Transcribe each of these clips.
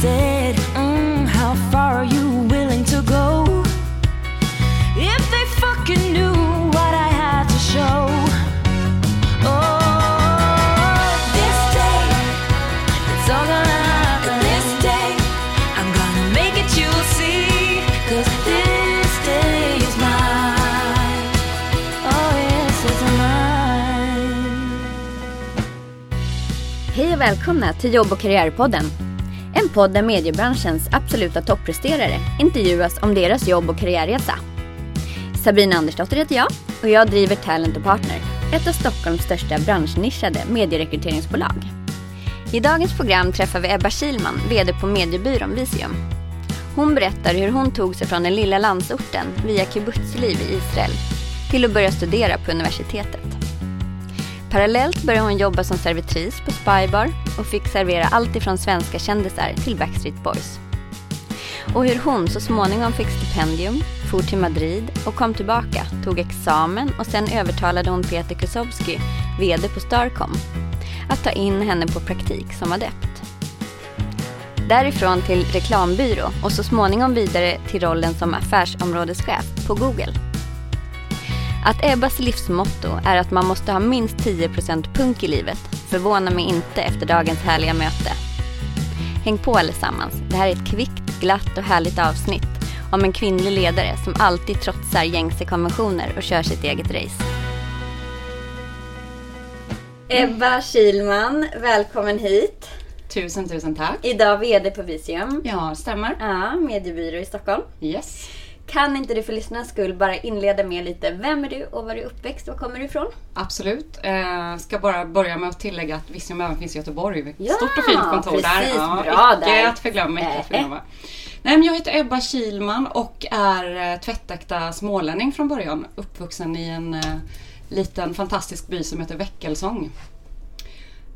Said, mm, How far are you willing to go? If they fucking knew what I had to show. Oh, this day, it's all gonna happen. This day, I'm gonna make it, you'll see. Cause this day is mine. Oh, yes, it's mine. Hej och välkomna till Jobb och karriärpodden. En podd där mediebranschens absoluta toppresterare intervjuas om deras jobb och karriärresa. Sabina Andersdotter heter jag och jag driver Talent och Partner, ett av Stockholms största branschnischade medierekryteringsbolag. I dagens program träffar vi Ebba Kilman, VD på mediebyrån Visium. Hon berättar hur hon tog sig från den lilla landsorten via kibbutzliv i Israel till att börja studera på universitetet. Parallellt började hon jobba som servitris på Spybar och fick servera allt ifrån svenska kändisar till Backstreet Boys. Och hur hon så småningom fick stipendium, for till Madrid och kom tillbaka, tog examen och sen övertalade hon Peter Kusowski, VD på Starcom, att ta in henne på praktik som adept. Därifrån till reklambyrå och så småningom vidare till rollen som affärsområdeschef på Google. Att Ebbas livsmotto är att man måste ha minst 10% punk i livet förvånar mig inte efter dagens härliga möte. Häng på allesammans. Det här är ett kvickt, glatt och härligt avsnitt om en kvinnlig ledare som alltid trotsar gängse konventioner och kör sitt eget race. Ebba Kilman, välkommen hit. Tusen, tusen tack. Idag VD på Visium. Ja, stämmer. Ja, mediebyrå i Stockholm. Yes. Kan inte du för lyssnarnas skull bara inleda med lite, vem är du och var är du uppväxt? Var kommer du ifrån? Absolut. Eh, ska bara börja med att tillägga att Visium även finns i Göteborg. Ja, Stort och fint kontor där. precis. Ja, Bra icke där. att förglömma. Icke att Nej. förglömma. Nej, men jag heter Ebba Kilman och är eh, tvättäkta smålänning från början. Uppvuxen i en eh, liten fantastisk by som heter Väckelsång.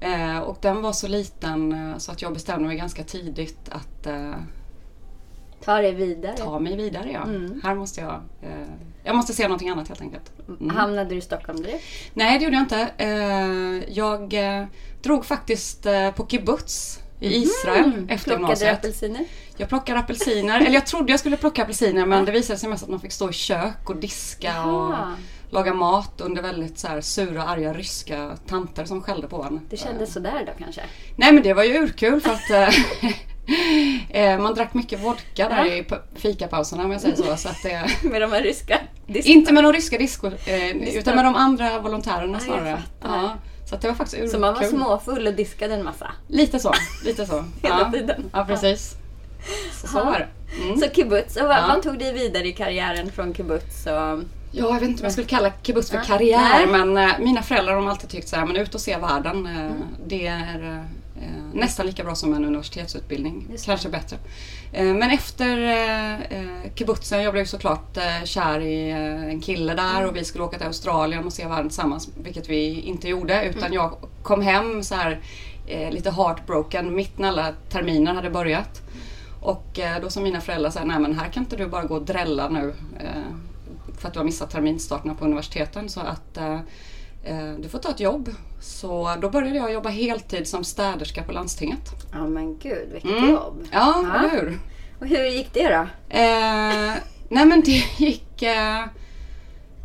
Eh, och den var så liten eh, så att jag bestämde mig ganska tidigt att eh, Ta det vidare. ta mig vidare. Ja. Mm. Här måste jag, eh, jag måste se någonting annat helt enkelt. Mm. Hamnade du i Stockholm direkt? Nej, det gjorde jag inte. Eh, jag eh, drog faktiskt eh, på kibbutz i Israel efter Mm. Plockade du gymnasiet. apelsiner? Jag plockade apelsiner, eller jag trodde jag skulle plocka apelsiner men det visade sig mest att man fick stå i kök och diska och Jaha. laga mat under väldigt så här, sura, arga ryska tanter som skällde på en. Det kändes sådär då kanske? Nej men det var ju urkul för att eh, man drack mycket vodka där i p- fikapauserna om jag säger så. så att det, Med de här ryska disk- inte med de ryska disco, eh, utan med de andra volontärerna Ja, jag snarare. Ja, så det var faktiskt urkul. Så man var småfull och diskade en massa? Lite så, lite så. Hela ja. tiden. Ja, precis. Så, så var det. Mm. Så kibbutz, och vad, Ja. tog dig vidare i karriären från kibbutz? Och... Ja, jag vet inte om jag skulle kalla kibbutz för Ja. karriär, Nej. men eh, mina föräldrar har alltid tyckt så här, men ut och se världen. Eh, Mm. Det är eh, nästan lika bra som en universitetsutbildning. Kanske bättre. Eh, men efter eh, eh, kibbutzen, jag blev såklart eh, kär i eh, en kille där Mm. och vi skulle åka till Australien och se världen tillsammans, vilket vi inte gjorde. Utan Mm. jag kom hem så här eh, lite heartbroken mitt när alla terminer hade börjat. Och eh, då sa mina föräldrar så här, nej men här kan inte du bara gå och drälla nu eh, för att du har missat terminstarterna på universiteten så att eh, eh, du får ta ett jobb. Så då började jag jobba heltid som städerska på landstinget. Ja men gud, vilket Mm. jobb! Ja, Ja. eller hur? Och hur gick det då? Eh, nej men det gick... Eh,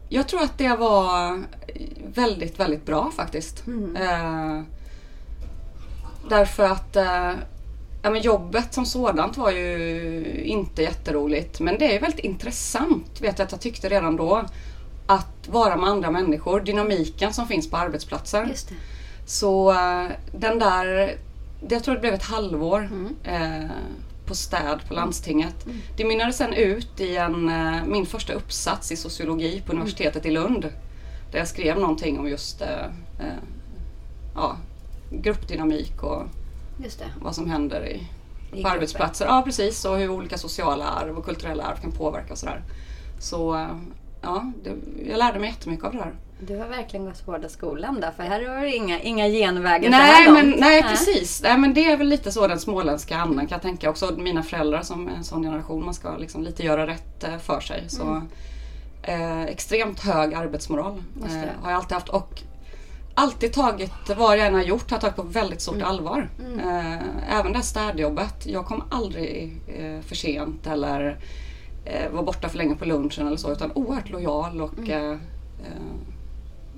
jag tror att det var väldigt, väldigt bra faktiskt. Eh, därför att eh, ja, men jobbet som sådant var ju inte jätteroligt. Men det är väldigt intressant, vet jag att jag tyckte redan då. Att vara med andra människor, dynamiken som finns på det. Så eh, den där, jag tror det blev ett halvår eh, på städ på landstinget. Det mynnade sen ut i en, eh, min första uppsats i sociologi på universitetet i Lund. Där jag skrev någonting om just eh, eh, gruppdynamik och vad som händer i, på grupper. arbetsplatser. Ja precis, och hur olika sociala arv och kulturella arv kan påverka och sådär. Så eh, ja, det, jag lärde mig jättemycket av det här. Du har verkligen gått hårda skolan då, för här har du inga, inga genvägar så här Nej, långt. men, nej precis. Nej, men det är väl lite så den småländska andan kan jag tänka. Också mina föräldrar som är en sån generation. Man ska liksom lite göra rätt eh, för sig. Så, eh, extremt hög arbetsmoral Mm. Eh, har jag alltid haft. Och alltid tagit, vad jag än har gjort, har jag tagit på väldigt stort Mm. allvar. Eh, även det här städjobbet. Jag kom aldrig eh, för sent eller eh, var borta för länge på lunchen eller så. Utan oerhört lojal och Mm. eh, eh,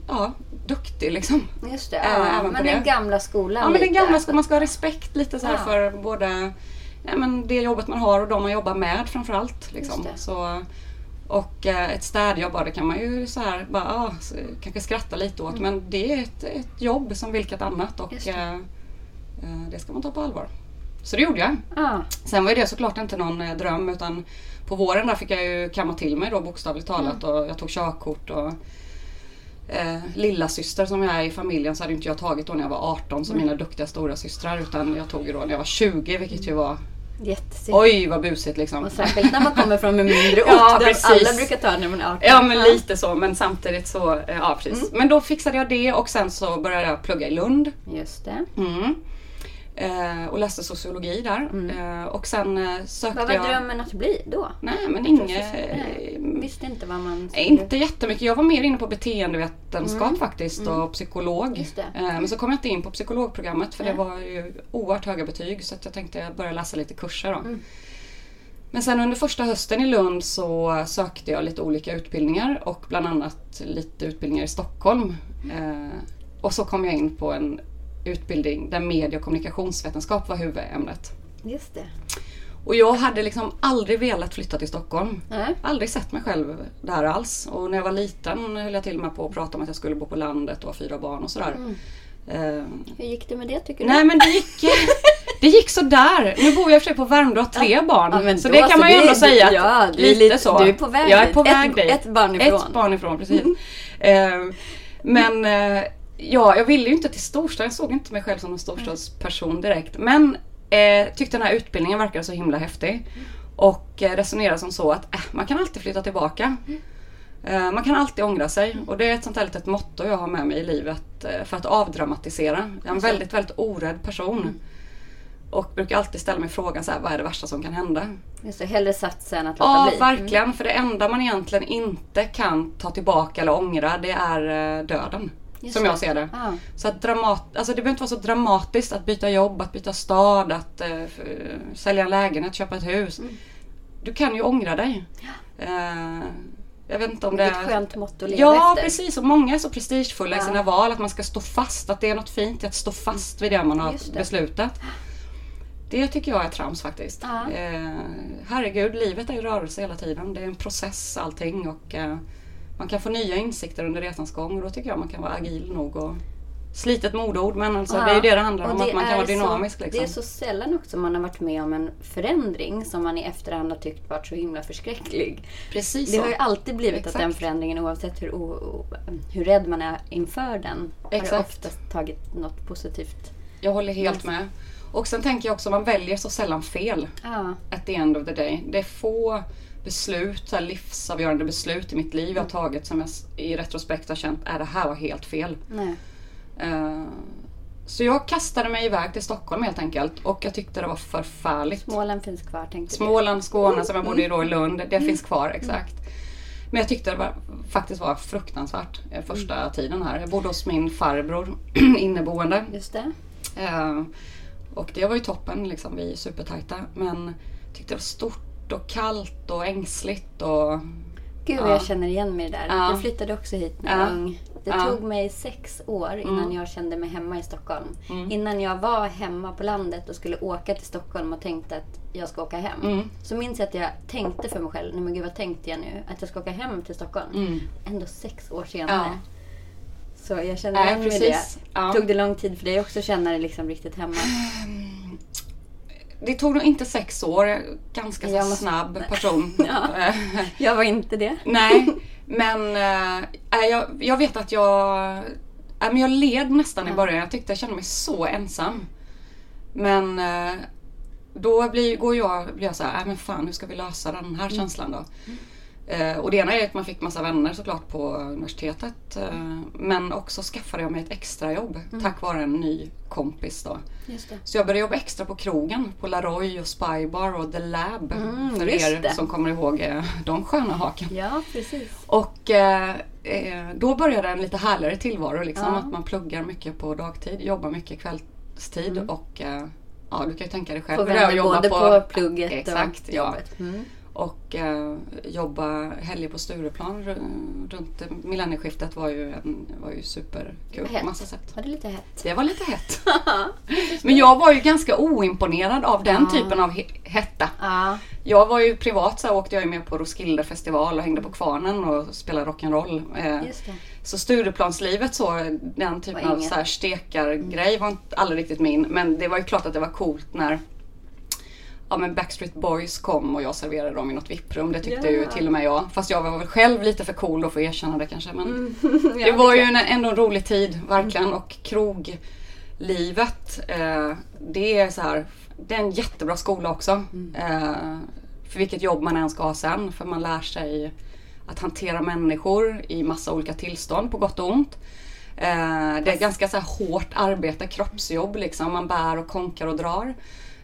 ja, duktig liksom. Just det, Äh, ja, men det. den gamla skolan Ja men den gamla skolan, man ska ha respekt lite så här Ja. för både ja, men det jobbet man har och de man jobbar med framförallt. Liksom. Så, och eh, ett städjobb, det kan man ju så här bara, ah, så, kanske skratta lite åt men det är ett, ett jobb som vilket annat och Mm. Det. eh, eh, det ska man ta på allvar. Så det gjorde jag. Ja, Sen var det såklart inte någon eh, dröm utan på våren där fick jag ju kamma till mig då bokstavligt talat och jag tog körkort och eh, lilla syster som jag är i familjen så hade inte jag tagit då när jag var 18 som mina duktiga stora systrar utan jag tog ju då när jag var 20 vilket ju var jättesigt. oj vad busigt liksom. Och särskilt när man kommer från en mindre ort Ja, där precis. alla brukar ta när man är 18. Ja men lite så men samtidigt så, eh, ja precis. Mm. Men då fixade jag det och sen så började jag plugga i Lund. Just det. Mm. Eh, och läste sociologi där. Eh, och sen eh, sökte Mm. Vad var jag... drömmen att bli då? Nej men inget... Visste inte vad man Nej, Inte jättemycket. Jag var mer inne på beteendevetenskap faktiskt Mm. och psykolog. Just det. Eh, Men så kom jag inte in på psykologprogrammet för det Nej. var ju oerhört höga betyg så att jag tänkte börja läsa lite kurser då. Mm. Men sen under första hösten i Lund så sökte jag lite olika utbildningar och bland annat lite utbildningar i Stockholm. Mm. Eh, Och så kom jag in på en utbildning där medie och kommunikationsvetenskap var huvudämnet. Just det. Och jag hade liksom aldrig velat flytta till Stockholm. Nej. Aldrig sett mig själv där alls. Och när jag var liten höll jag till och med på att prata om att jag skulle bo på landet och ha fyra barn och sådär. Eh, Hur gick det med det tycker du? nej men det gick, det gick sådär. Nu bor jag i och för sig på Värmdö och har tre barn. Ja, så då det kan man ju ändå säga. att ja, lite, lite- så. du är på väg Jag är på Ett- väg dit. ett barn ifrån. Ett barn ifrån, precis. Eh, men eh, ja, jag ville ju inte till storstad. Jag såg inte mig själv som en storstadsperson direkt. Men eh, tyckte den här utbildningen verkade så himla häftig. Och eh, resonerade som så att äh, man kan alltid flytta tillbaka. Eh, man kan alltid ångra sig. Och det är ett sånt här litet motto jag har med mig i livet eh, för att avdramatisera. Jag är en väldigt, väldigt orädd person. Och brukar alltid ställa mig frågan så här, vad är det värsta som kan hända? Just det, hellre satsa än att låta Ja, bli. verkligen. För det enda man egentligen inte kan ta tillbaka eller ångra, det är eh, döden. Just som det. jag ser det. Ja. Så att dramat, alltså det behöver inte vara så dramatiskt att byta jobb, att byta stad, att f- sälja en lägenhet, köpa ett hus. Mm. Du kan ju ångra dig. Eh, jag vet inte om det Vilket skönt motto att leva Ja, efter. precis. Och många är så prestigefulla i Ja. sina val att man ska stå fast. Att det är något fint i att stå fast vid det man har det. beslutat. Det tycker jag är trams faktiskt. Ja. Eh, herregud, livet är i rörelse hela tiden. Det är en process allting och eh, man kan få nya insikter under resans gång och då tycker jag man kan vara agil nog och slitet modord men alltså Ja, det är ju det det handlar och om, det att man kan vara dynamisk. Så, liksom. Det är så sällan också man har varit med om en förändring som man i efterhand har tyckt varit så himla förskräcklig. Precis Det så. har ju alltid blivit att Exakt. den förändringen oavsett hur, hur rädd man är inför den har det Exakt. oftast tagit något positivt. Jag håller helt med. Och sen tänker jag också, man väljer så sällan fel. Ja, at the end of the day. Det är få beslut, så här livsavgörande beslut i mitt liv jag har tagit som jag i retrospekt har känt, är det här var helt fel. Eh, så jag kastade mig iväg till Stockholm helt enkelt och jag tyckte det var förfärligt. Småland finns kvar tänkte Småland, Skåne som jag bodde i då i Lund, det finns kvar exakt. Men jag tyckte det var, faktiskt var fruktansvärt eh, första tiden här. Jag bodde hos min farbror inneboende. du. Just det. Eh, och det var ju toppen, liksom, vi är supertajta. Men tyckte det var stort och kallt och ängsligt. Och, Gud vad Ja. jag känner igen mig där. Ja. Jag flyttade också hit när jag Ja. var ung. Det tog mig sex år innan Mm. jag kände mig hemma i Stockholm. Mm. Innan jag var hemma på landet och skulle åka till Stockholm och tänkte att jag ska åka hem. Mm. Så minns jag att jag tänkte för mig själv, nej men gud vad tänkte jag nu? Att jag ska åka hem till Stockholm. Mm. Ändå sex år senare. Så jag känner igen mig i det. Tog det lång tid för dig också att känna dig liksom riktigt hemma? Det tog nog inte sex år, ganska så måste- snabb person. Ja. Jag var inte det. Nej, men eh, jag, jag vet att jag ja, men jag led nästan i början. Jag tyckte jag kände mig så ensam. Men eh, då blir, går jag, blir jag så här, äh, men fan hur ska vi lösa den här känslan då? Eh, och det ena är att man fick massa vänner såklart på universitetet. Eh, men också skaffade jag mig ett extrajobb tack vare en ny kompis då. Så jag började jobba extra på krogen, på Laroy och Spybar och The Lab. för just er det. som kommer ihåg eh, de sköna haken. Ja, precis. Och eh, eh, då började en lite härligare tillvaro. Liksom, Ja. Att man pluggar mycket på dagtid, jobbar mycket kvällstid och eh, ja, du kan ju tänka dig själv hur det är att jobba både på, plugget Exakt, och ja. jobbet. Mm. Och eh, jobba helger på Stureplan ru- runt millennieskiftet var ju, en, var ju superkul på massa sätt. Var det lite hett? Det var lite hett. Men jag var ju ganska oimponerad av den Ja. typen av he- hetta. Ja. Jag var ju privat så åkte jag ju med på Roskilde festival och hängde på Kvarnen och spelade rock'n'roll. Eh, så Stureplanslivet så, den typen Var av så här stekargrej var inte aldrig riktigt min. Men det var ju klart att det var coolt när Ja men Backstreet Boys kom och jag serverade dem i något VIP-rum. Det tyckte Ja. ju till och med jag. Fast jag var väl själv lite för cool då för att erkänna det kanske. Men Mm. det var ju en, ändå en rolig tid, verkligen. Och kroglivet, eh, det är så här, det är en jättebra skola också. Mm. Eh, för vilket jobb man än ska ha sen. För man lär sig att hantera människor i massa olika tillstånd, på gott och ont. Eh, det är ganska så här hårt arbete, kroppsjobb liksom. Man bär och konkar och drar.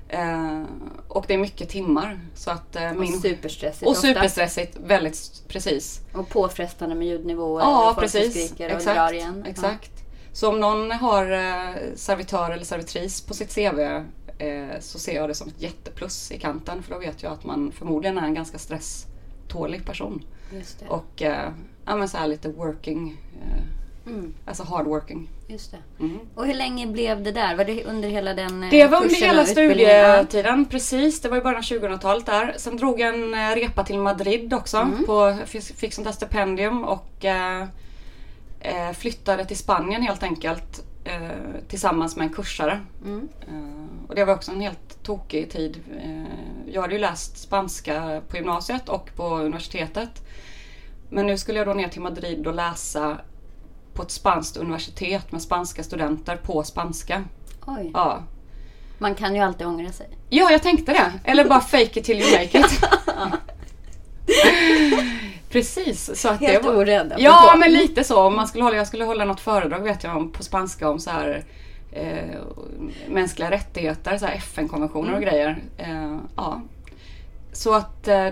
Eh, och det är mycket timmar. Så att, eh, Och min... superstressigt och ofta. superstressigt, väldigt precis. Och påfrestande med ljudnivåer Ja, och folk precis. skriker och Exakt. drar igen. Exakt. Så om någon har eh, servitör eller servitris på sitt CV eh, så ser jag det som ett jätteplus i kanten. För då vet jag att man förmodligen är en ganska stresstålig person. Ja. Och eh, ja, men så här lite working, eh, Mm, alltså hard working. just det. Mm. Och hur länge blev det där? Var det under hela den eh, Det var under hela studietiden, precis. Det var i början av 2000-talet där. Sen drog jag en eh, repa till Madrid också. Mm. På, fick, sånt där stipendium och eh, eh, flyttade till Spanien helt enkelt. Eh, tillsammans med en kursare. Mm. Eh, och det var också en helt tokig tid. Jag hade ju läst spanska på gymnasiet och på universitetet. Men nu skulle jag då ner till Madrid och läsa på ett spanskt universitet med spanska studenter på spanska. Oj. Ja, Man kan ju alltid ångra sig. Ja, jag tänkte det. Eller bara fake it till you make it. Precis. Så att Helt det var... orädd. Ja, men lite så. Om man skulle hålla, jag skulle hålla något föredrag vet jag om på spanska om så här eh, mänskliga rättigheter, så FN-konventioner Mm. och grejer. Eh, ja. Så att eh,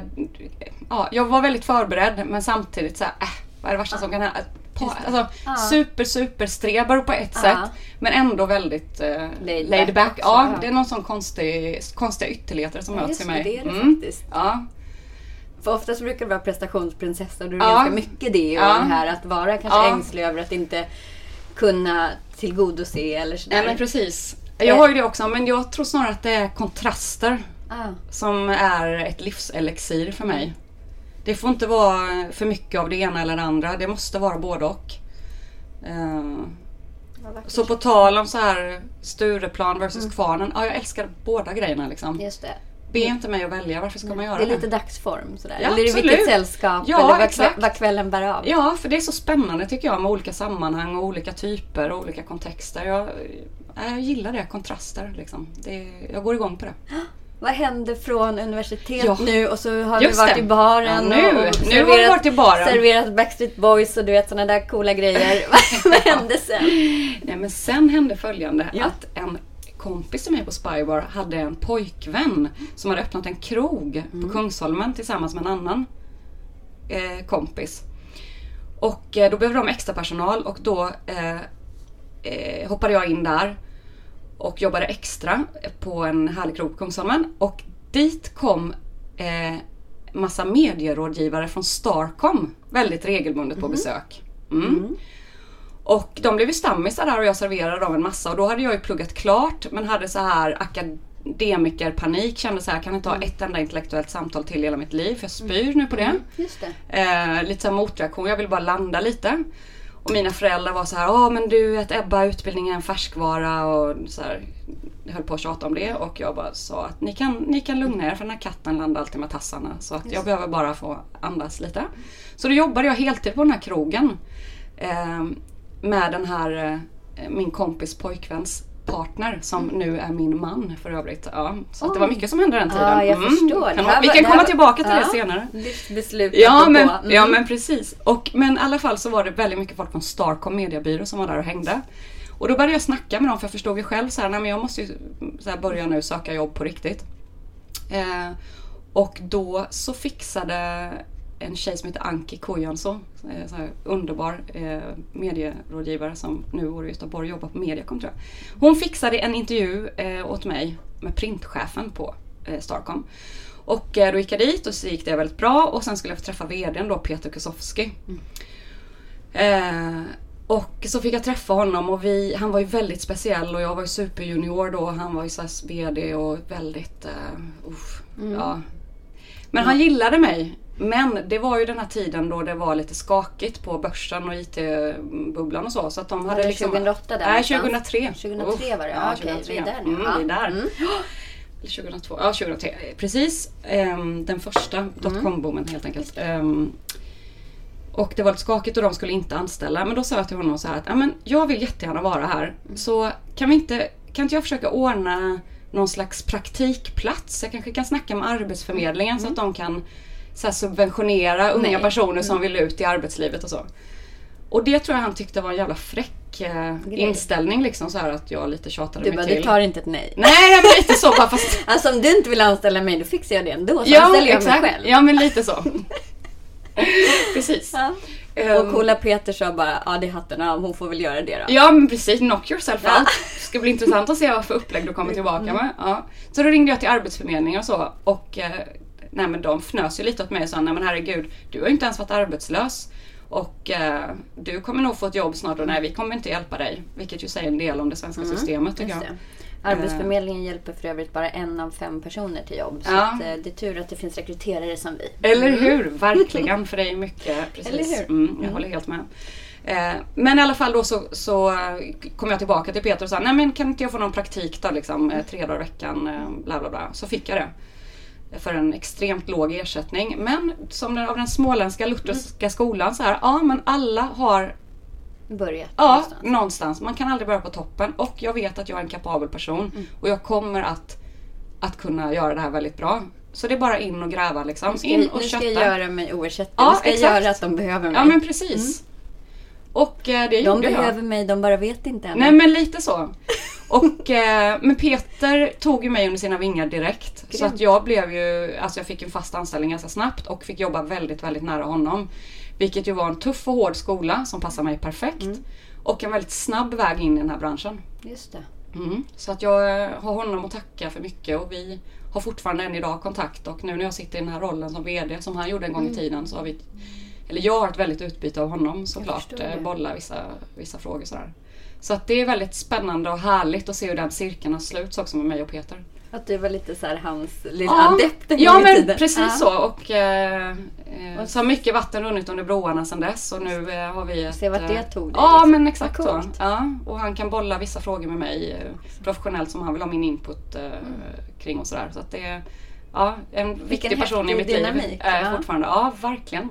ja, jag var väldigt förberedd men samtidigt så här, äh, vad är det värsta som kan hända? Pa, alltså, Ja. Super, super streber på ett Ja. sätt men ändå väldigt eh, Laid laid, back back. ja, ja. det är någon sån konstig, konstiga ytterligheter som möts i mig. det är det Mm. faktiskt. Ja. För oftast brukar det vara prestationsprinsessor. Då är det Ja. ganska mycket det och det här att vara kanske ängslig över att inte kunna tillgodose eller sådär. Nej men precis. Jag har ju det också men jag tror snarare att det är kontraster som är ett livselixir för mig. Det får inte vara för mycket av det ena eller det andra. Det måste vara både och. Eh. Så på tal om så här Stureplan versus Kvarnen. Ja, jag älskar båda grejerna liksom. Just det. Be inte mig att välja. Varför ska man göra Det det? är lite dagsform sådär. Ja, eller absolut. vilket sällskap. Ja, eller vad, exakt. vad kvällen bär av. Ja, för det är så spännande tycker jag med olika sammanhang och olika typer och olika kontexter. Jag, jag gillar det, kontraster liksom. Det, jag går igång på det. Vad händer från universitet Ja. nu och så har Just vi varit det. i baren Ja, nu. och, Nu har vi varit i baren. serverat Backstreet Boys och du vet sådana där coola grejer. vad hände sen? Nej men sen hände följande Ja. att en kompis till mig på Spybar hade en pojkvän som hade öppnat en krog Mm. på Kungsholmen tillsammans med en annan eh, kompis. Och eh, då behövde de extra personal och då eh, eh, hoppade jag in där och jobbade extra på en härlig krog på Kungsholmen. Och dit kom eh, massa medierådgivare från Starcom väldigt regelbundet på besök. Mm. Och de blev ju stammisar där och jag serverade dem en massa och då hade jag ju pluggat klart men hade så här akademikerpanik. Kände så här, jag kan inte ha ett enda intellektuellt samtal till i hela mitt liv för jag spyr nu på det. Just det. Eh, lite så här motreaktion, jag vill bara landa lite. Och mina föräldrar var så här, ja men du vet Ebba utbildning är en färskvara och så här. Jag höll på att tjata om det och jag bara sa att ni kan, ni kan lugna er för den här katten landar alltid med tassarna. Så att jag behöver bara få andas lite. Så då jobbade jag heltid på den här krogen. Eh, med den här eh, min kompis pojkväns partner som nu är min man för övrigt. Ja, så att det var mycket som hände den tiden. Ja, jag förstår. Kan Det man- vi kan det komma tillbaka till det Ja. senare. Livsbeslutet Ja men. Mm. ja men precis. Och, men i alla fall så var det väldigt mycket folk från Starcom mediebyrå som var där och hängde. Och då började jag snacka med dem för jag förstod ju själv så här, nej men jag måste ju så här, börja nu söka jobb på riktigt. Eh, och då så fixade en tjej som heter Anki Kojansson, eh, så här underbar eh, medierådgivare som nu bor i Göteborg och jobbar på Mediacom tror jag. Hon fixade en intervju eh, åt mig med printchefen på eh, Starcom. Och eh, då gick jag dit och så gick det väldigt bra och sen skulle jag få träffa VDn då, Peter Kusowski. Eh, och så fick jag träffa honom och vi, han var ju väldigt speciell och jag var ju superjunior då. Han var ju SAS VD och väldigt... Uh, uff, ja. Men han gillade mig. Men det var ju den här tiden då det var lite skakigt på börsen och IT-bubblan och så. så att de hade liksom, 2008 där Nej, någonstans? 2003. 2003 var det, ja, okej, vi är där nu. Mm, vi är där. Mm. Eller 2002, ja 2003. Precis. Ehm, den första Mm. dotcom-boomen helt enkelt. Ehm, och det var lite skakigt och de skulle inte anställa. Men då sa jag till honom så här att "Ja, men jag vill jättegärna vara här. Mm. Så kan, vi inte, kan inte jag försöka ordna någon slags praktikplats? Jag kanske kan snacka med Arbetsförmedlingen så att de kan så subventionera unga Mm. Nej. personer som vill ut i arbetslivet och så. Och det tror jag han tyckte var en jävla fräck eh, inställning liksom så här att jag lite tjatade Du mig bara, till. du tar inte ett nej. Nej, men lite så bara fast Alltså om du inte vill anställa mig, då fixar jag det ändå. Så Ja, anställer jag exakt. mig själv. Ja, men lite så. precis. Ja. Ehm, Och coola Peter sa bara, ja det är hatten av, hon får väl göra det då. Ja, men precis. Knock yourself Ja. out. Det ska bli intressant att se vad för upplägg du kommer tillbaka med. Ja. Så då ringde jag till Arbetsförmedlingen och så. Och eh, nej, men de fnös ju lite åt mig och sa, nej men herregud, du har ju inte ens varit arbetslös. Och eh, du kommer nog få ett jobb snart och nej vi kommer inte hjälpa dig. Vilket ju säger en del om det svenska systemet tycker jag. Arbetsförmedlingen hjälper för övrigt bara en av fem personer till jobb. Så Ja. att, eh, det är tur att det finns rekryterare som vi. Eller hur? Verkligen, för det är mycket. Precis. Eller hur? Mm, jag håller helt med. Eh, men i alla fall då så, så eh, kom jag tillbaka till Peter och sa, nej men kan inte jag få någon praktik då liksom, eh, tre dagar i veckan, eh, bla bla bla. Så fick jag det. För en extremt låg ersättning. Men som den, av den småländska lutherska skolan så här, ja men alla har Börjat Ja, någonstans. någonstans. Man kan aldrig börja på toppen. Och jag vet att jag är en kapabel person. Mm. Och jag kommer att, att kunna göra det här väldigt bra. Så det är bara in och gräva liksom. Nu ska, in och nu ska kötta. jag göra mig oersättlig. Ja, nu ska jag exakt. göra att de behöver mig. Ja men precis. Och eh, det de gjorde behöver jag. mig, de bara vet inte än. Nej men lite så. Och, eh, men Peter tog ju mig under sina vingar direkt. Så Grymt. att jag blev ju, alltså jag fick en fast anställning ganska snabbt och fick jobba väldigt, väldigt nära honom. Vilket ju var en tuff och hård skola som passade mig perfekt. Mm. Och en väldigt snabb väg in i den här branschen. Just det. Mm. Så att jag eh, har honom att tacka för mycket och vi har fortfarande än idag kontakt och nu när jag sitter i den här rollen som VD som han gjorde en gång i tiden så har vi eller jag har ett väldigt utbyte av honom såklart. eh, Bolla vissa, vissa frågor sådär. Så att det är väldigt spännande och härligt att se hur den cirkeln har sluts också med mig och Peter. Att du var lite så hans lilla Ja, adept en ja men tiden. precis Ja. så. Och, eh, eh, så har mycket vatten runnit under broarna sedan dess och nu eh, har vi ett... Se vart det eh, tog dig, Ja liksom. men exakt så. Ja, och han kan bolla vissa frågor med mig eh, professionellt som han vill ha min input eh, kring och sådär. Så att det är ja, en viktig person i mitt dynamik, liv. Ja. Fortfarande. Ja, verkligen.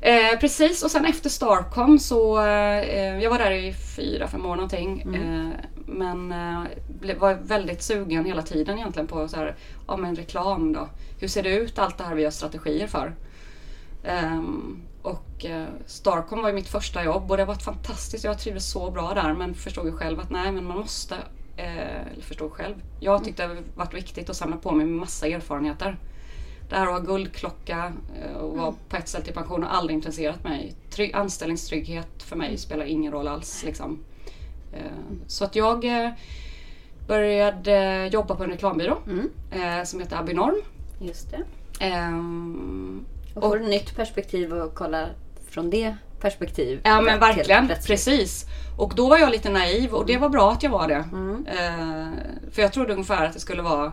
Eh, precis och sen efter Starcom så, eh, jag var där i fyra, fem år någonting. Mm. Eh, men eh, ble, var väldigt sugen hela tiden egentligen på så här, ja, men reklam då. Hur ser det ut allt det här vi har strategier för? Ehm, och eh, Starcom var ju mitt första jobb och det varit fantastiskt. Jag trivdes så bra där men förstod ju själv att nej men man måste, eh, eller förstod själv. Jag tyckte det varit viktigt att samla på mig massa erfarenheter. Det här att ha guldklocka eh, och vara på ett ställe till pension har aldrig intresserat mig. Trygg, anställningstrygghet för mig spelar ingen roll alls. Liksom. Eh, Så att jag eh, började jobba på en reklambyrå Mm. som heter Abinorm. Just det. Ehm, Och får ett nytt perspektiv och kolla från det perspektiv. Ja men verkligen, precis. Och då var jag lite naiv och det var bra att jag var det. Mm. Eh, för jag trodde ungefär att det skulle vara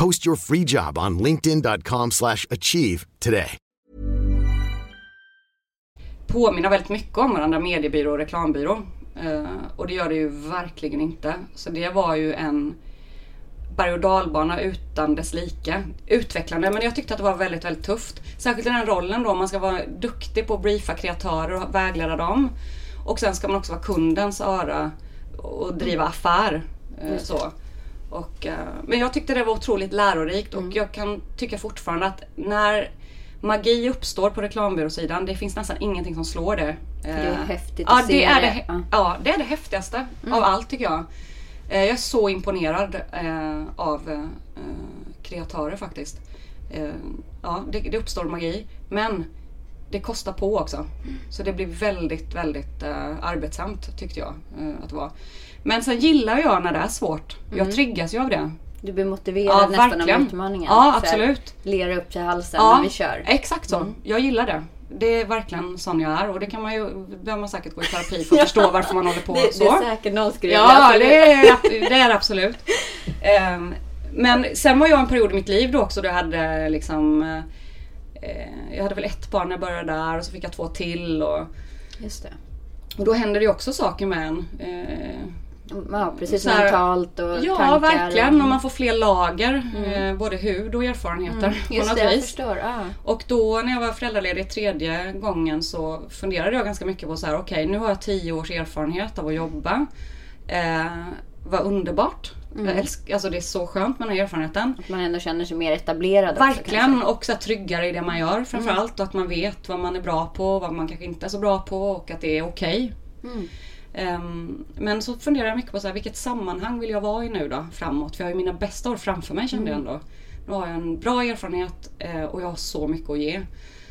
Post your free job on linkedin.com/achieve slash achieve today. påminner väldigt mycket om varandra, mediebyrå och reklambyrå. Eh, och det gör det ju verkligen inte. Så det var ju en berg och dalbana utan dess like. Utvecklande, men jag tyckte att det var väldigt, väldigt tufft. Särskilt i den rollen då, man ska vara duktig på att briefa kreatörer och vägleda dem. Och sen ska man också vara kundens öra och driva affär. eh, Så. Och, eh, men jag tyckte det var otroligt lärorikt och jag kan tycka fortfarande att när magi uppstår på reklambyråsidan, det finns nästan ingenting som slår det. det är Eh, häftigt ja, att se det är det. det. Ja. Mm. Ja, det är det häftigaste av allt tycker jag. Eh, Jag är så imponerad av kreatörer faktiskt. Ja, det, uppstår magi. Men det kostar på också. Så det blir väldigt, väldigt arbetsamt tyckte jag att det var. Men sen gillar jag när det är svårt. Mm. Jag triggas ju av det. Du blir motiverad nästan av utmaningen. Ja, absolut. Lera upp till halsen Ja, när vi kör. exakt så. Mm. Jag gillar det. Det är verkligen sån jag är och det kan man ju, behöver man säkert gå i terapi för att förstå varför man håller på Det, så. det är säkert någon skruv. Ja, det är, det är absolut. Ehm, men sen var jag en period i mitt liv då också då jag hade liksom eh, Jag hade väl ett barn när jag började där och så fick jag två till och, Just det. och då händer det ju också saker med en. Eh, Ja, precis. Här- mentalt och ja, tankar. verkligen. Och man får fler lager. Eh, både hud och erfarenheter. på Just det, jag vis. förstår. Ja. Och då när jag var föräldraledig tredje gången så funderade jag ganska mycket på så här: okej nu har jag tio års erfarenhet av att jobba. Eh, vad underbart. Mm. Jag älsk, alltså det är så skönt med den här erfarenheten. Att man ändå känner sig mer etablerad också, Verkligen kanske. och så tryggare i det man gör framförallt. Och att man vet vad man är bra på vad man kanske inte är så bra på och att det är okej. Mm. Ehm, men så funderar jag mycket på så här, vilket sammanhang vill jag vara i nu då framåt? För jag har ju mina bästa år framför mig kände jag ändå. Nu har jag en bra erfarenhet eh, och jag har så mycket att ge.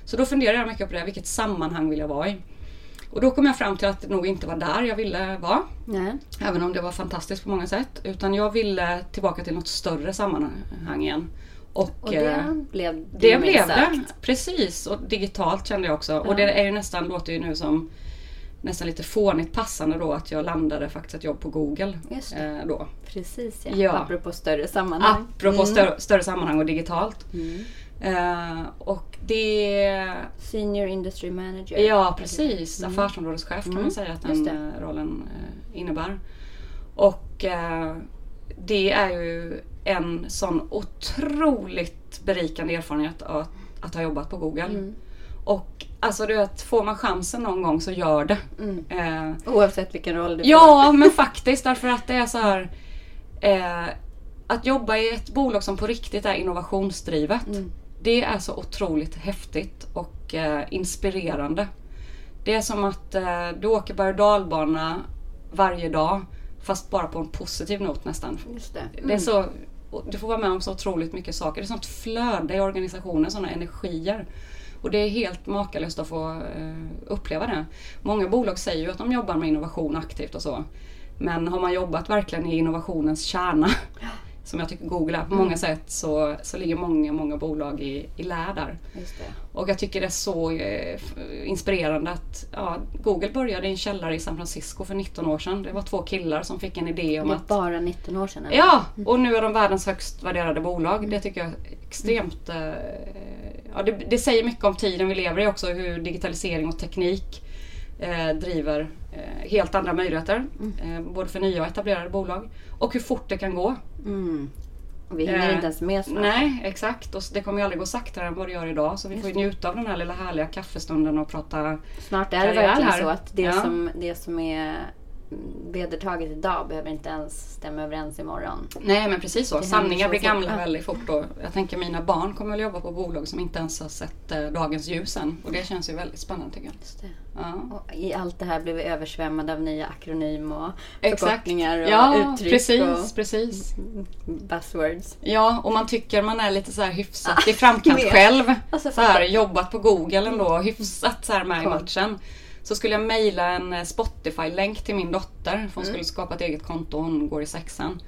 Så då funderar jag mycket på det, vilket sammanhang vill jag vara i? Och då kom jag fram till att det nog inte var där jag ville vara. Nej. Även om det var fantastiskt på många sätt. Utan jag ville tillbaka till något större sammanhang igen. Och, Och eh, det blev det minst blev det. Precis. Och digitalt kände jag också. Och det är ju nästan, låter ju nu som nästan lite fånigt passande då att jag landade faktiskt ett jobb på Google. Eh, då. Precis ja. Ja. Apropå större sammanhang. Apropå större, större sammanhang och digitalt. Mm. Eh, och det... Senior Industry Manager. Ja precis, affärsområdeschef kan man säga att Mm. Den eh, rollen eh, innebär. Och eh, det är ju en sån otroligt berikande erfarenhet att, att ha jobbat på Google. Mm. Och alltså du vet, får man chansen någon gång så gör det. Mm. Eh, Oavsett vilken roll du får. Ja, men faktiskt därför att det är så här. Eh, att jobba i ett bolag som på riktigt är innovationsdrivet. Mm. Det är så otroligt häftigt och eh, inspirerande. Det är som att eh, du åker berg och dalbana varje dag. Fast bara på en positiv not nästan. Just det. Det är så, och du får vara med om så otroligt mycket saker. Det är sånt flöde i organisationen, sådana energier. Och det är helt makalöst att få eh, uppleva det. Många bolag säger ju att de jobbar med innovation aktivt och så. Men har man jobbat verkligen i innovationens kärna, som jag tycker Google är på många sätt, så, så ligger många, många bolag i, i lä där. Och jag tycker det är så eh, inspirerande att ja, Google började i en källare i San Francisco för 19 år sedan. Det var två killar som fick en idé om att bara 19 år sedan. eller? Ja, och nu är de världens högst värderade bolag. Det tycker jag är extremt... Eh, ja, det, det säger mycket om tiden vi lever i också, hur digitalisering och teknik eh, driver eh, helt andra möjligheter. Eh, både för nya och etablerade bolag. Och hur fort det kan gå. Mm. Och vi hinner Eh, inte ens med snart. Nej, exakt. Och det kommer ju aldrig gå saktare än vad det gör idag. Så vi får ju njuta av den här lilla härliga kaffestunden och prata Snart är det verkligen här. så att det, Ja. som, det som är vedertaget idag behöver inte ens stämma överens imorgon. Nej men precis så. Det Sanningar blir fort. gamla Ja. väldigt fort. Och jag tänker mina barn kommer väl jobba på bolag som inte ens har sett eh, dagens ljus än. Och det känns ju väldigt spännande tycker jag. Ja. Och I allt det här blir vi översvämmade av nya akronym och förkortningar och Ja, uttryck precis, och precis. buzzwords. Ja, och man tycker man är lite så här hyfsat i framkant själv. Alltså, så här, jobbat på Google ändå, hyfsat så här med i matchen. Så skulle jag mejla en eh, Spotify-länk till min dotter, Mm. för hon skulle skapa ett eget konto hon går i sexan.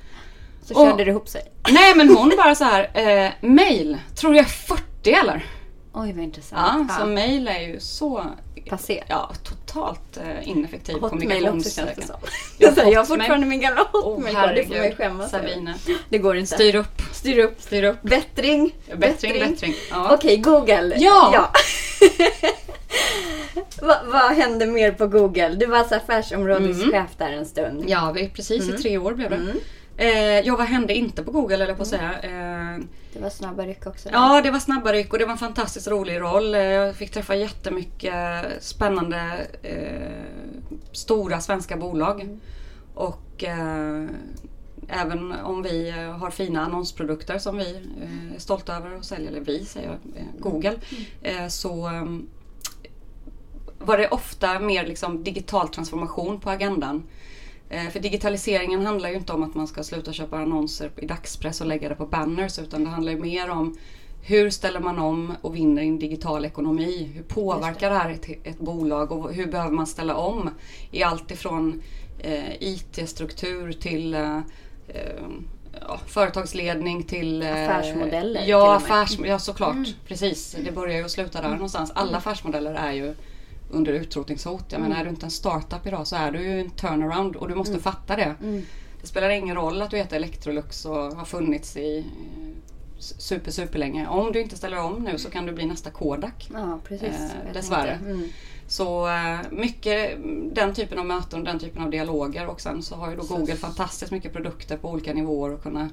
Så Och- körde det ihop sig. Nej men hon bara så här, eh, mail, tror jag är 40 eller? Oj vad intressant. Ja, så mail är ju så Passé. ja, totalt eh, ineffektiv Hotmail också känns det som. Ja, Så jag har fortfarande min gamla hotmail kvar. Det får herregud, skämmas över. Sabine. Det går inte. Styr upp. Styr upp. Styr upp. Bättring. Bättring, bättring. Ja. Okej, Google. Ja. vad, vad hände mer på Google? Du var alltså affärsområdeschef där en stund. Ja, vi, precis Mm. i tre år blev det. Eh, ja, vad hände inte på Google eller på att säga. Eh, Det var snabba ryck också. ja, det var snabba ryck och det var en fantastiskt rolig roll. Eh, Jag fick träffa jättemycket spännande eh, stora svenska bolag. Och eh, även om vi eh, har fina annonsprodukter som vi är stolta över att sälja, eller vi säger jag, Google, eh, så var det ofta mer liksom digital transformation på agendan. Eh, För digitaliseringen handlar ju inte om att man ska sluta köpa annonser i dagspress och lägga det på banners utan det handlar ju mer om hur ställer man om och vinner i en digital ekonomi? Hur påverkar det här ett, ett bolag och hur behöver man ställa om? I allt ifrån eh, IT-struktur till eh, eh, ja, företagsledning till eh, Affärsmodeller Ja, affärs, ja såklart. Precis. Det börjar ju och slutar där någonstans. Alla affärsmodeller är ju under utrotningshot. Jag menar, är du inte en startup idag så är du ju en turnaround och du måste fatta det. Det spelar ingen roll att du heter Electrolux och har funnits i eh, super, super länge. Om du inte ställer om nu så kan du bli nästa Kodak. Ja, precis. Eh, dessvärre. Mm. Så eh, mycket mm, den typen av möten och den typen av dialoger och sen så har ju då Google fantastiskt mycket produkter på olika nivåer och kunna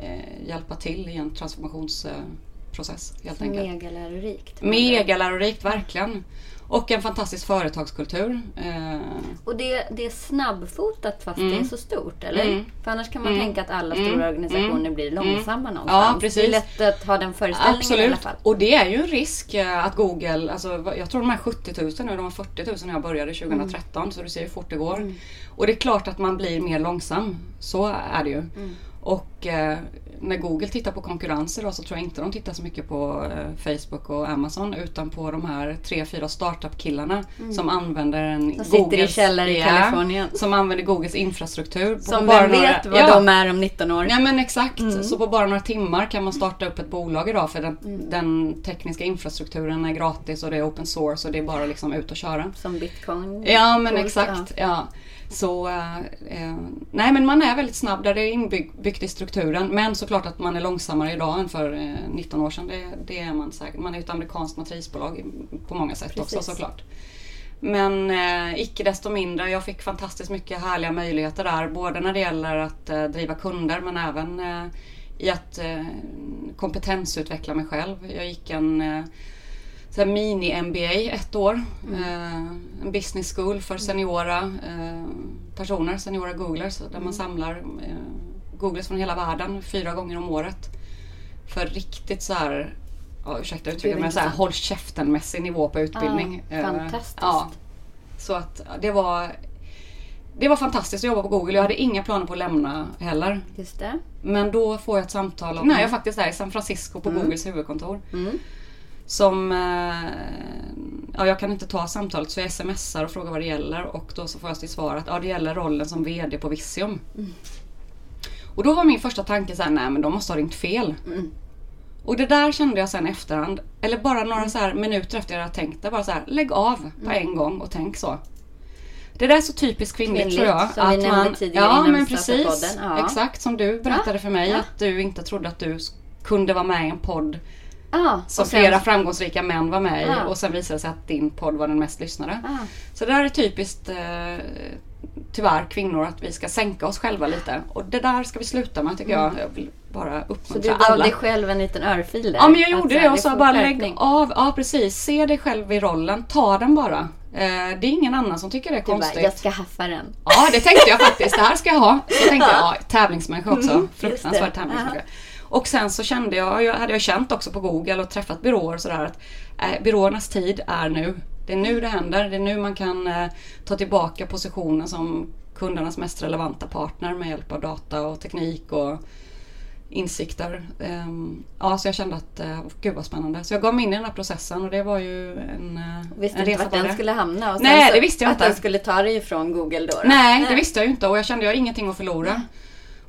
eh, hjälpa till i en transformationsprocess helt enkelt. Megalärorikt. Megalärorikt, verkligen. Och en fantastisk företagskultur. Eh, Och det, det är snabbfotat fast det är så stort, eller? Mm. För annars kan man Mm. tänka att alla Mm. stora organisationer Mm. blir Mm. långsamma någonstans. Ja, precis. Det är lätt att ha den föreställningen i alla Absolut. fall. Och det är ju en risk eh, att Google, alltså, jag tror de är 70 000 nu, de var 40 000 när jag började 2013 Mm. så du ser hur fort det går. Och det är klart att man blir mer långsam. Så är det ju. Mm. Och eh, när Google tittar på konkurrenser då, så tror jag inte de tittar så mycket på eh, Facebook och Amazon utan på de här tre, fyra startup-killarna som använder en Mm. Som sitter i källare i Kalifornien. Som använder Googles infrastruktur. Som bara vem några- vet vad Ja. de är om 19 år. Ja men exakt. Mm. Så på bara några timmar kan man starta upp ett bolag idag för den, den tekniska infrastrukturen är gratis och det är open source och det är bara liksom ut och köra. Som bitcoin. Ja men Coolt, exakt. Ja. Så eh, eh, nej men man är väldigt snabb där det är inbyggt i strukturen. Men såklart att man är långsammare idag än för eh, 19 år sedan. Det, det är man säkert. Man är ett amerikanskt matrisbolag på många sätt också Precis. såklart. Men eh, icke desto mindre, jag fick fantastiskt mycket härliga möjligheter där. Både när det gäller att eh, driva kunder men även eh, i att eh, kompetensutveckla mig själv. Jag gick en så mini-MBA ett år. Eh, en business school för seniora eh, personer, seniora googlers. Där man samlar eh, googlers från hela världen fyra gånger om året. För riktigt så här, ja, ursäkta uttrycket, men så här, håll käften-mässig nivå på utbildning. Ah, fantastiskt. Ja. Så att det var det var fantastiskt att jobba på Google. Jag hade inga planer på att lämna heller. Just det. Men då får jag ett samtal om, när jag faktiskt är i San Francisco på Googles huvudkontor. Som, eh, ja jag kan inte ta samtalet så jag smsar och frågar vad det gäller och då så får jag till svar att ja, det gäller rollen som VD på Visium. Och då var min första tanke så här, nej men de måste ha ringt fel. Och det där kände jag sen efterhand, eller bara några så här minuter efter jag hade tänkt det, bara så här, lägg av på en gång och tänk så. Det där är så typiskt kvinnligt, Kvinnligt, tror jag. som vi nämnde tidigare ja, innan men vi precis. podden. Ja. Exakt, som du berättade för mig ja. att du inte trodde att du kunde vara med i en podd Ah, som och sen- flera framgångsrika män var med i Ja. och sen visade det sig att din podd var den mest lyssnade. Ah. Så det där är typiskt eh, tyvärr kvinnor att vi ska sänka oss själva lite. Och det där ska vi sluta med tycker jag. Jag vill bara Mm. Så uppmuntra du gav alla. dig själv en liten örfil där? Ja men jag gjorde så det och sa bara lägg av. Ja precis, se dig själv i rollen. Ta den bara. Eh, det är ingen annan som tycker det är Du bara, konstigt. jag ska haffa den. Ja, det tänkte jag faktiskt. Det här ska jag ha. Så tänkte jag, ja, tävlingsmänniska också. Mm, Fruktansvärd tävlingsmänniska. Och sen så kände jag, jag hade jag känt också på Google och träffat byråer och sådär att eh, byråernas tid är nu. Det är nu det händer. Det är nu man kan eh, ta tillbaka positionen som kundernas mest relevanta partner med hjälp av data och teknik och insikter. Ehm, ja, så jag kände att, eh, gud vad spännande. Så jag gav mig in i den här processen och det var ju en, eh, Visste en inte resa vart den skulle hamna. Och Nej, så, det visste jag att inte. den skulle ta dig ifrån Google då. då. Nej, det visste jag ju inte och jag kände att jag har ingenting att förlora.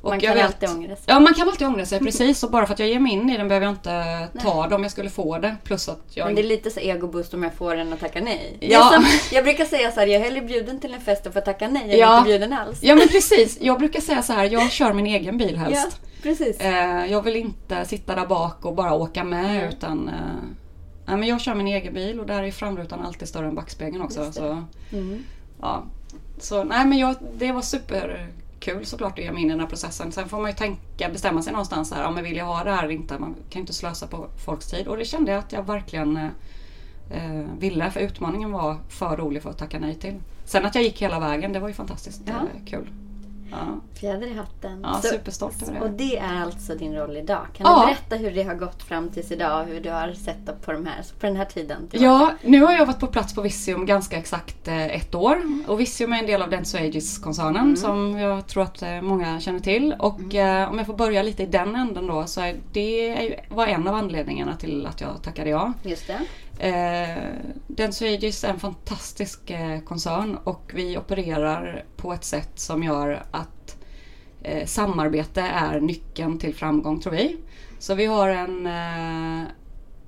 Och Man kan alltid ångra sig. Ja, man kan alltid ångra sig precis. Och bara för att jag ger mig in i den behöver jag inte ta det om jag skulle få det. Plus att jag... Men det är lite så egoboost om jag får den att tacka nej. Ja. som, jag brukar säga så här, jag är hellre bjuden till en fest och får tacka nej än Ja. inte bjuden alls. Ja men precis. Jag brukar säga så här, jag kör min egen bil Ja, helst. precis. Eh, jag vill inte sitta där bak och bara åka med Mm. utan eh, nej, men jag kör min egen bil och där är framrutan alltid större än backspegeln också. Så, Mm. ja. så nej men jag, det var superkul såklart att ge mig in i den här processen. Sen får man ju tänka, bestämma sig någonstans här, ja, men vill jag ha det här eller inte? Man kan ju inte slösa på folks tid. Och det kände jag att jag verkligen eh, eh, ville för utmaningen var för rolig för att tacka nej till. Sen att jag gick hela vägen, det var ju fantastiskt Ja. eh, kul. Ja. Fjäder i hatten. Ja, superstolt över det. Och det är alltså din roll idag. Kan Ja. du berätta hur det har gått fram tills idag? Hur du har sett upp på, de här, på den här tiden? tillbaka? Ja, nu har jag varit på plats på Visium ganska exakt eh, ett år. Och Visium är en del av Dentsu Aegis-koncernen som jag tror att eh, många känner till. Och eh, om jag får börja lite i den änden då så är det var en av anledningarna till att jag tackade ja. Just det. Eh, Aegis är en fantastisk eh, koncern och vi opererar på ett sätt som gör att eh, samarbete är nyckeln till framgång tror vi. Så vi har en eh,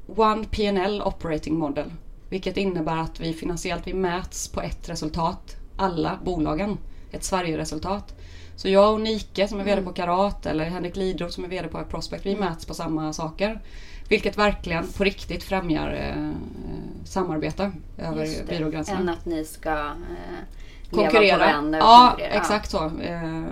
One PNL Operating Model. Vilket innebär att vi finansiellt vi mäts på ett resultat. Alla bolagen. Ett Sverige-resultat. Så jag och Nike som är VD på Karat eller Henrik Lidroth som är VD på Prospect. Vi mäts på samma saker. Vilket verkligen på riktigt främjar eh, samarbete över Just det. byrågränserna Än att ni ska eh, leva konkurrera. på varandra. ja, konkurrera. exakt så. Eh,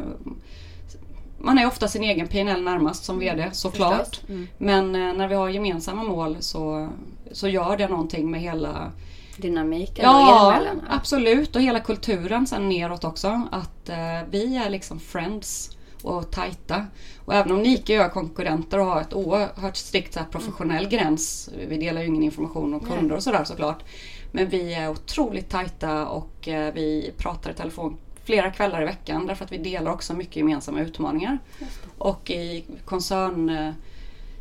Man är ofta sin egen PNL närmast som VD såklart. Mm. Men eh, när vi har gemensamma mål så, så gör det någonting med hela Dynamiken Ja, emellan. absolut. Och hela kulturen sen neråt också. Att eh, vi är liksom friends och tajta. Och även om Nike är konkurrenter och har ett oerhört strikt så professionell gräns. Vi delar ju ingen information om kunder och sådär såklart. Men vi är otroligt tajta och eh, vi pratar i telefon flera kvällar i veckan därför att vi delar också mycket gemensamma utmaningar. Och i koncern eh,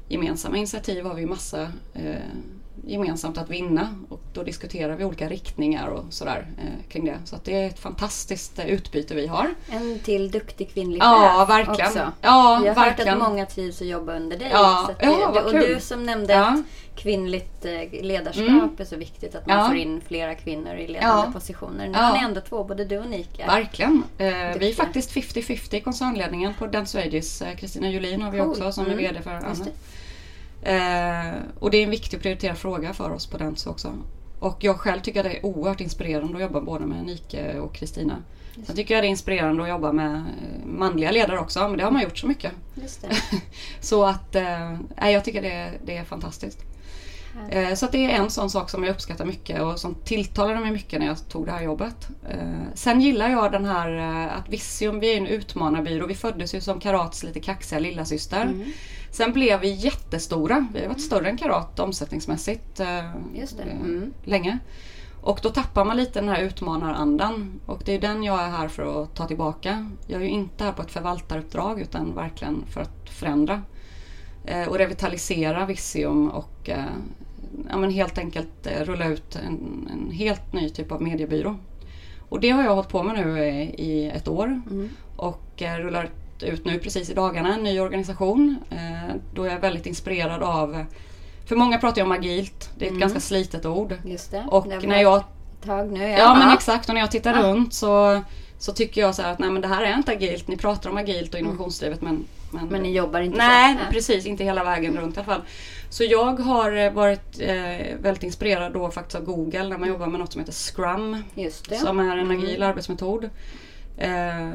gemensamma initiativ har vi massa eh, gemensamt att vinna och då diskuterar vi olika riktningar och sådär eh, kring det. Så det är ett fantastiskt eh, utbyte vi har. En till duktig kvinnlig Ja, chef verkligen. Också. Ja, Jag har verkligen. hört att många trivs att jobba under dig. Ja, ja, det, vad och kul. du som nämnde Ja. att kvinnligt eh, ledarskap Mm. är så viktigt. Att man Ja. får in flera kvinnor i ledande Ja. positioner. Nu Ja. har ni ändå två, både du och Nika. Verkligen. Eh, vi är faktiskt 50-50 i koncernledningen på Dentsu Aegis. Eh, Kristina Julin har vi Cool. också som är Mm. VD för Anna. Eh, och det är en viktig och prioriterad fråga för oss på Dentsu också. Och jag själv tycker det är oerhört inspirerande att jobba både med Nike och Kristina. Sen tycker jag det är inspirerande att jobba med manliga ledare också, men det har man gjort så mycket. Just det. Så att, eh, jag tycker det, det är fantastiskt. Eh, så det är en sån sak som jag uppskattar mycket och som tilltalade mig mycket när jag tog det här jobbet. Eh, sen gillar jag den här eh, att Visium, vi är en utmanarbyrå. Vi föddes ju som Karats lite kaxiga lillasyster. Mm. Sen blev vi jättestora. Vi har varit större än Karat omsättningsmässigt Mm. länge. Och då tappar man lite den här utmanarandan. Och det är den jag är här för att ta tillbaka. Jag är ju inte här på ett förvaltaruppdrag utan verkligen för att förändra. Eh, och revitalisera Visium och eh, ja, men helt enkelt eh, rulla ut en, en helt ny typ av mediebyrå. Och det har jag hållit på med nu i, ett år. Och eh, rullar ut nu precis i dagarna en ny organisation. Då är jag väldigt inspirerad av för många pratar ju om agilt. Det är ett ganska slitet ord. Just det. Och när jag tag nu. Ja men exakt och när jag tittar runt så, så tycker jag så att nej men det här är inte agilt. Ni pratar om agilt och innovationsdrivet men, men, Men ni jobbar inte Nej så? precis, inte hela vägen runt i alla fall. Så jag har eh, varit eh, väldigt inspirerad då faktiskt av Google när man jobbar med något som heter Scrum. Just det. Som är en Mm. agil arbetsmetod. Eh,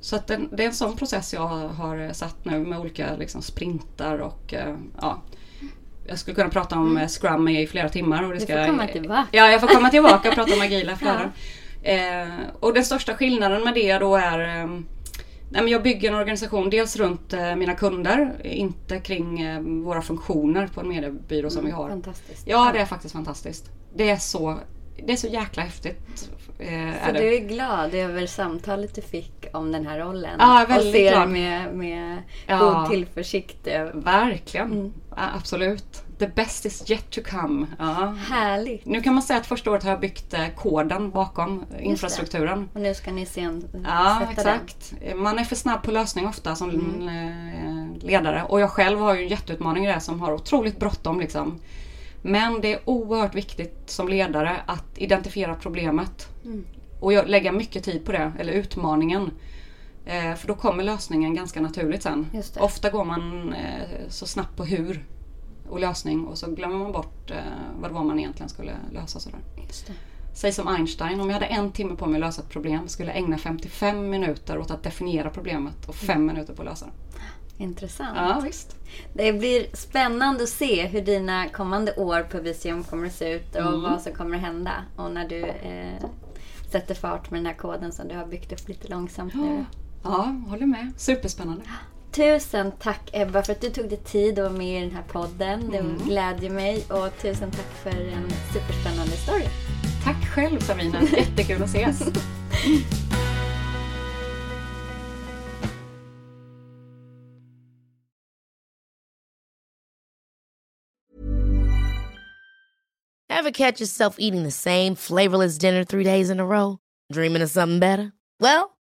så att den, det är en sån process jag har, har satt nu med olika liksom, sprintar och eh, ja, jag skulle kunna prata om eh, Scrum i flera timmar. Och det Du ska, får komma tillbaka. Ja, jag får komma tillbaka och prata om agila flöden. Eh, och den största skillnaden med det då är eh, nej, men jag bygger en organisation dels runt eh, mina kunder, inte kring eh, våra funktioner på en mediebyrå som vi har. Fantastiskt. Ja, det är faktiskt fantastiskt. Det är så, det är så jäkla häftigt. Eh, Så du är glad över samtalet du fick om den här rollen? Ja, och väldigt ser glad. med, med Ja. god tillförsikt. Verkligen. Ja, absolut. The best is yet to come. Ja. Härligt. Nu kan man säga att första året har jag byggt eh, koden bakom eh, infrastrukturen. Och nu ska ni sen Ja, sätta exakt. Man är för snabb på lösning ofta som eh, ledare. Och jag själv har ju en jätteutmaning i det som har otroligt bråttom. Liksom. Men det är oerhört viktigt som ledare att identifiera problemet. Och jag lägga mycket tid på det, eller utmaningen. Eh, för då kommer lösningen ganska naturligt sen. Just det. Ofta går man så snabbt på hur och lösning och så glömmer man bort eh, vad det var man egentligen skulle lösa. Sådär. Säg som Einstein, om jag hade en timme på mig att lösa ett problem skulle jag ägna 55 minuter åt att definiera problemet och fem minuter på att lösa det. Intressant. Ja, visst. Det blir spännande att se hur dina kommande år på VCM kommer att se ut och Mm. vad som kommer att hända. Och när du eh, sätter fart med den här koden som du har byggt upp lite långsamt nu. Ja, håller med. Superspännande. Tusen tack Ebba för att du tog dig tid att vara med i den här podden. Det Mm. glädjer mig och tusen tack för en superspännande story. Tack själv Sabina, jättekul att ses. Ever catch yourself eating the same flavorless dinner three days in a row? Dreaming of something better? Well,